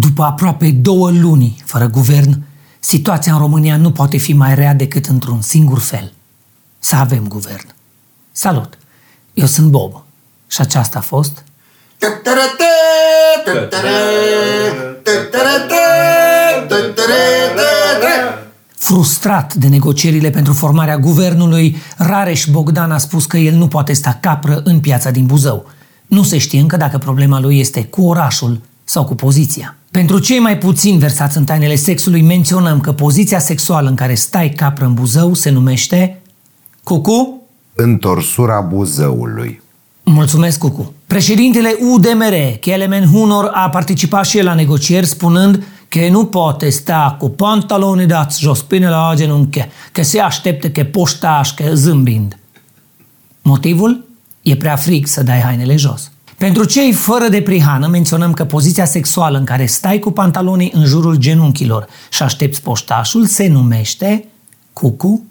După aproape două luni fără guvern, situația în România nu poate fi mai rea decât într-un singur fel. Să avem guvern. Salut! Eu sunt Bob și aceasta a fost... Frustrat de negocierile pentru formarea guvernului, Rareș Bogdan a spus că el nu poate sta capră în piața din Buzău. Nu se știe încă dacă problema lui este cu orașul sau cu poziția. Pentru cei mai puțin versați în tainele sexului, menționăm că poziția sexuală în care stai capră în Buzău se numește... Cucu? Întorsura Buzăului. Mulțumesc, Cucu. Președintele UDMR, Kelemen Hunor, a participat și el la negocieri spunând că nu poate sta cu pantaloni dați jos până la genunchi, că se așteptă că poștașcă zâmbind. Motivul? E prea frig să dai hainele jos. Pentru cei fără de prihană, menționăm că poziția sexuală în care stai cu pantalonii în jurul genunchilor și aștepți poștașul se numește Cucu?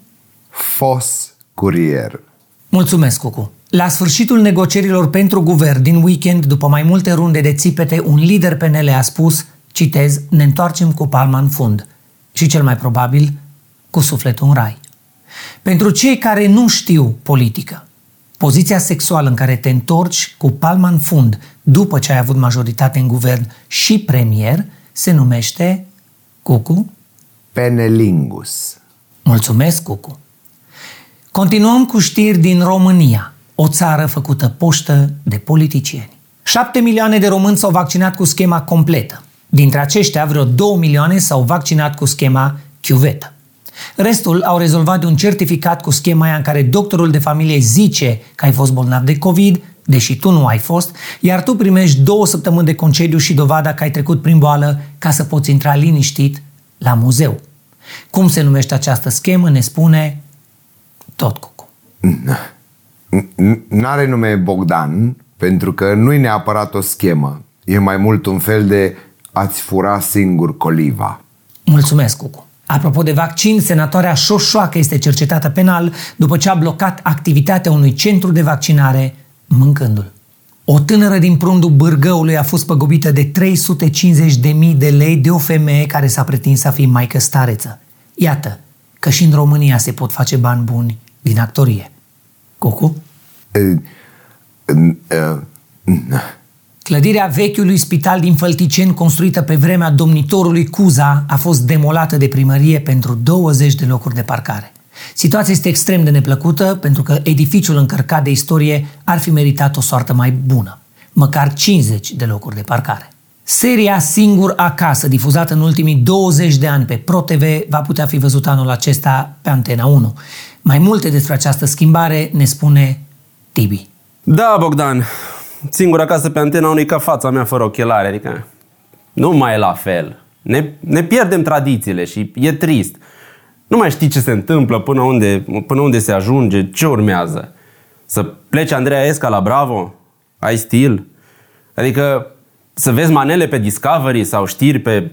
Fos curier. Mulțumesc, Cucu. La sfârșitul negocierilor pentru guvern din weekend, după mai multe runde de țipete, un lider PNL a spus, citez, ne întoarcem cu palma în fund și cel mai probabil cu sufletul în rai. Pentru cei care nu știu politică, poziția sexuală în care te întorci cu palma în fund după ce ai avut majoritate în guvern și premier se numește Cucu? Penelingus. Mulțumesc, Cucu. Continuăm cu știri din România, o țară făcută poștă de politicieni. 7 milioane de români s-au vaccinat cu schema completă. Dintre aceștia, vreo 2 milioane s-au vaccinat cu schema chiuvetă. Restul au rezolvat de un certificat cu schema aia în care doctorul de familie zice că ai fost bolnav de COVID, deși tu nu ai fost, iar tu primești două săptămâni de concediu și dovada că ai trecut prin boală ca să poți intra liniștit la muzeu. Cum se numește această schemă, ne spune tot Cucu. N-are nume Bogdan, pentru că nu-i neapărat o schemă. E mai mult un fel de ați fura singur coliva. Mulțumesc, Cucu. Apropo de vaccin, senatoarea Șoșoacă este cercetată penal după ce a blocat activitatea unui centru de vaccinare mâncându-l. O tânără din prundul Bârgăului a fost păgubită de 350.000 de lei de o femeie care s-a pretins a fi maică stareță. Iată că și în România se pot face bani buni din actorie. Cucu? Clădirea vechiului spital din Fălticeni, construită pe vremea domnitorului Cuza, a fost demolată de primărie pentru 20 de locuri de parcare. Situația este extrem de neplăcută pentru că edificiul încărcat de istorie ar fi meritat o soartă mai bună, măcar 50 de locuri de parcare. Seria Singur Acasă, difuzată în ultimii 20 de ani pe ProTV, va putea fi văzută anul acesta pe Antena 1. Mai multe despre această schimbare ne spune Tibi. Da, Bogdan, singur acasă pe antena unui ca fața mea fără ochelare, adică nu mai e la fel. Ne, ne pierdem tradițiile și e trist. Nu mai știi ce se întâmplă, până unde, până unde se ajunge, ce urmează. Să plece Andreea Esca la Bravo? Ai stil? Adică să vezi manele pe Discovery sau știri pe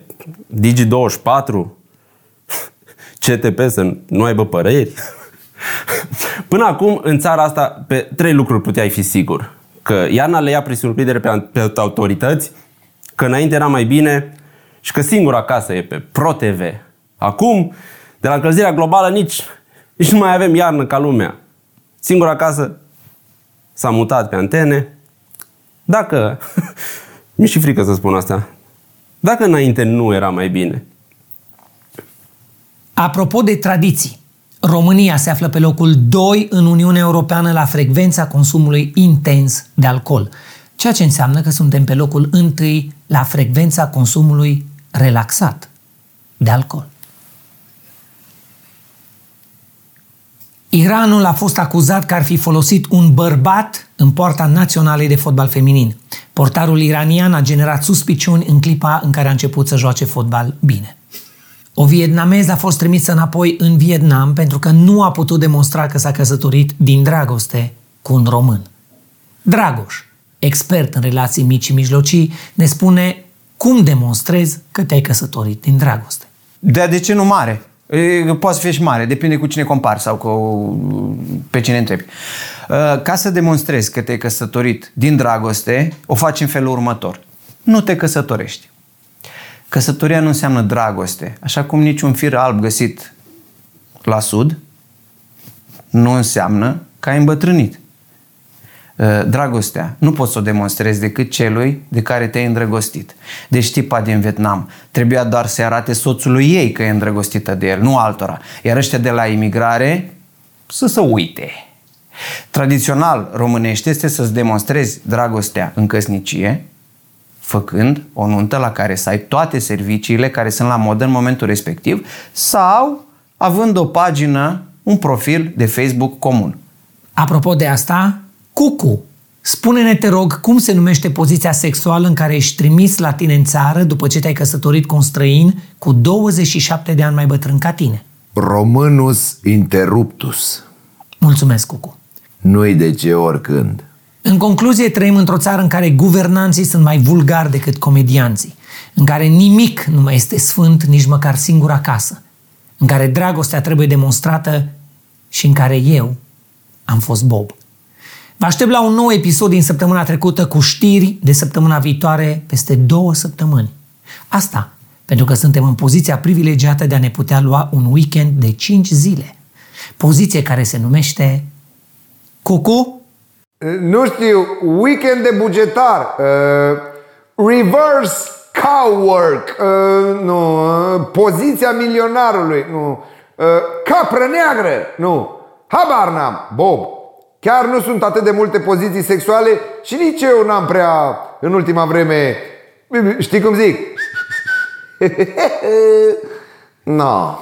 Digi24? CTP să nu aibă păreri? Până acum, în țara asta, pe trei lucruri puteai fi sigur. Că iarna le ia prin surprindere pe, pe autorități, că înainte era mai bine și că singur acasă e pe Pro TV. Acum, de la încălzirea globală, nici, nici nu mai avem iarnă ca lumea. Singur acasă s-a mutat pe antene. Dacă, mi și frică să spun asta, dacă înainte nu era mai bine. Apropo de tradiții, România se află pe locul 2 în Uniunea Europeană la frecvența consumului intens de alcool, ceea ce înseamnă că suntem pe locul 1 la frecvența consumului relaxat de alcool. Iranul a fost acuzat că ar fi folosit un bărbat în poarta naționalei de fotbal feminin. Portarul iranian a generat suspiciuni în clipa în care a început să joace fotbal bine. O vietnameză a fost trimisă înapoi în Vietnam pentru că nu a putut demonstra că s-a căsătorit din dragoste cu un român. Dragoș, expert în relații mici și mijlocii, ne spune cum demonstrezi că te-ai căsătorit din dragoste. De, de ce nu mare? E, poate să fie și mare, depinde cu cine compari sau cu, pe cine întrebi. Ca să demonstrezi că te-ai căsătorit din dragoste, o faci în felul următor. Nu te căsătorești. Căsătoria nu înseamnă dragoste, așa cum niciun fir alb găsit la sud nu înseamnă că ai îmbătrânit. Uh, Dragostea nu poți să o demonstrezi decât celui de care te-ai îndrăgostit. Deci tipa din Vietnam trebuia doar să arate soțului ei că e îndrăgostită de el, nu altora. Iar ăștia de la imigrare să se uite. Tradițional românește este să-ți demonstrezi dragostea în căsnicie, făcând o nuntă la care să ai toate serviciile care sunt la modă în momentul respectiv sau având o pagină, un profil de Facebook comun. Apropo de asta, Cucu, spune-ne, te rog, cum se numește poziția sexuală în care ești trimis la tine în țară după ce te-ai căsătorit cu un străin cu 27 de ani mai bătrân ca tine? Românus interruptus. Mulțumesc, Cucu. Nu-i de ce oricând. În concluzie, trăim într-o țară în care guvernanții sunt mai vulgari decât comedianții, în care nimic nu mai este sfânt, nici măcar singura casă, în care dragostea trebuie demonstrată și în care eu am fost Bob. Vă aștept la un nou episod din săptămâna trecută cu știri de săptămâna viitoare peste două săptămâni. Asta pentru că suntem în poziția privilegiată de a ne putea lua un weekend de 5 zile. Poziție care se numește Cucu Nu știu, weekend de bugetar, uh, reverse cow work, uh, nu, uh, poziția milionarului, nu, uh, capră neagră, nu, habar n-am, Bob. Chiar nu sunt atât de multe poziții sexuale și nici eu n-am prea în ultima vreme, știi cum zic? no.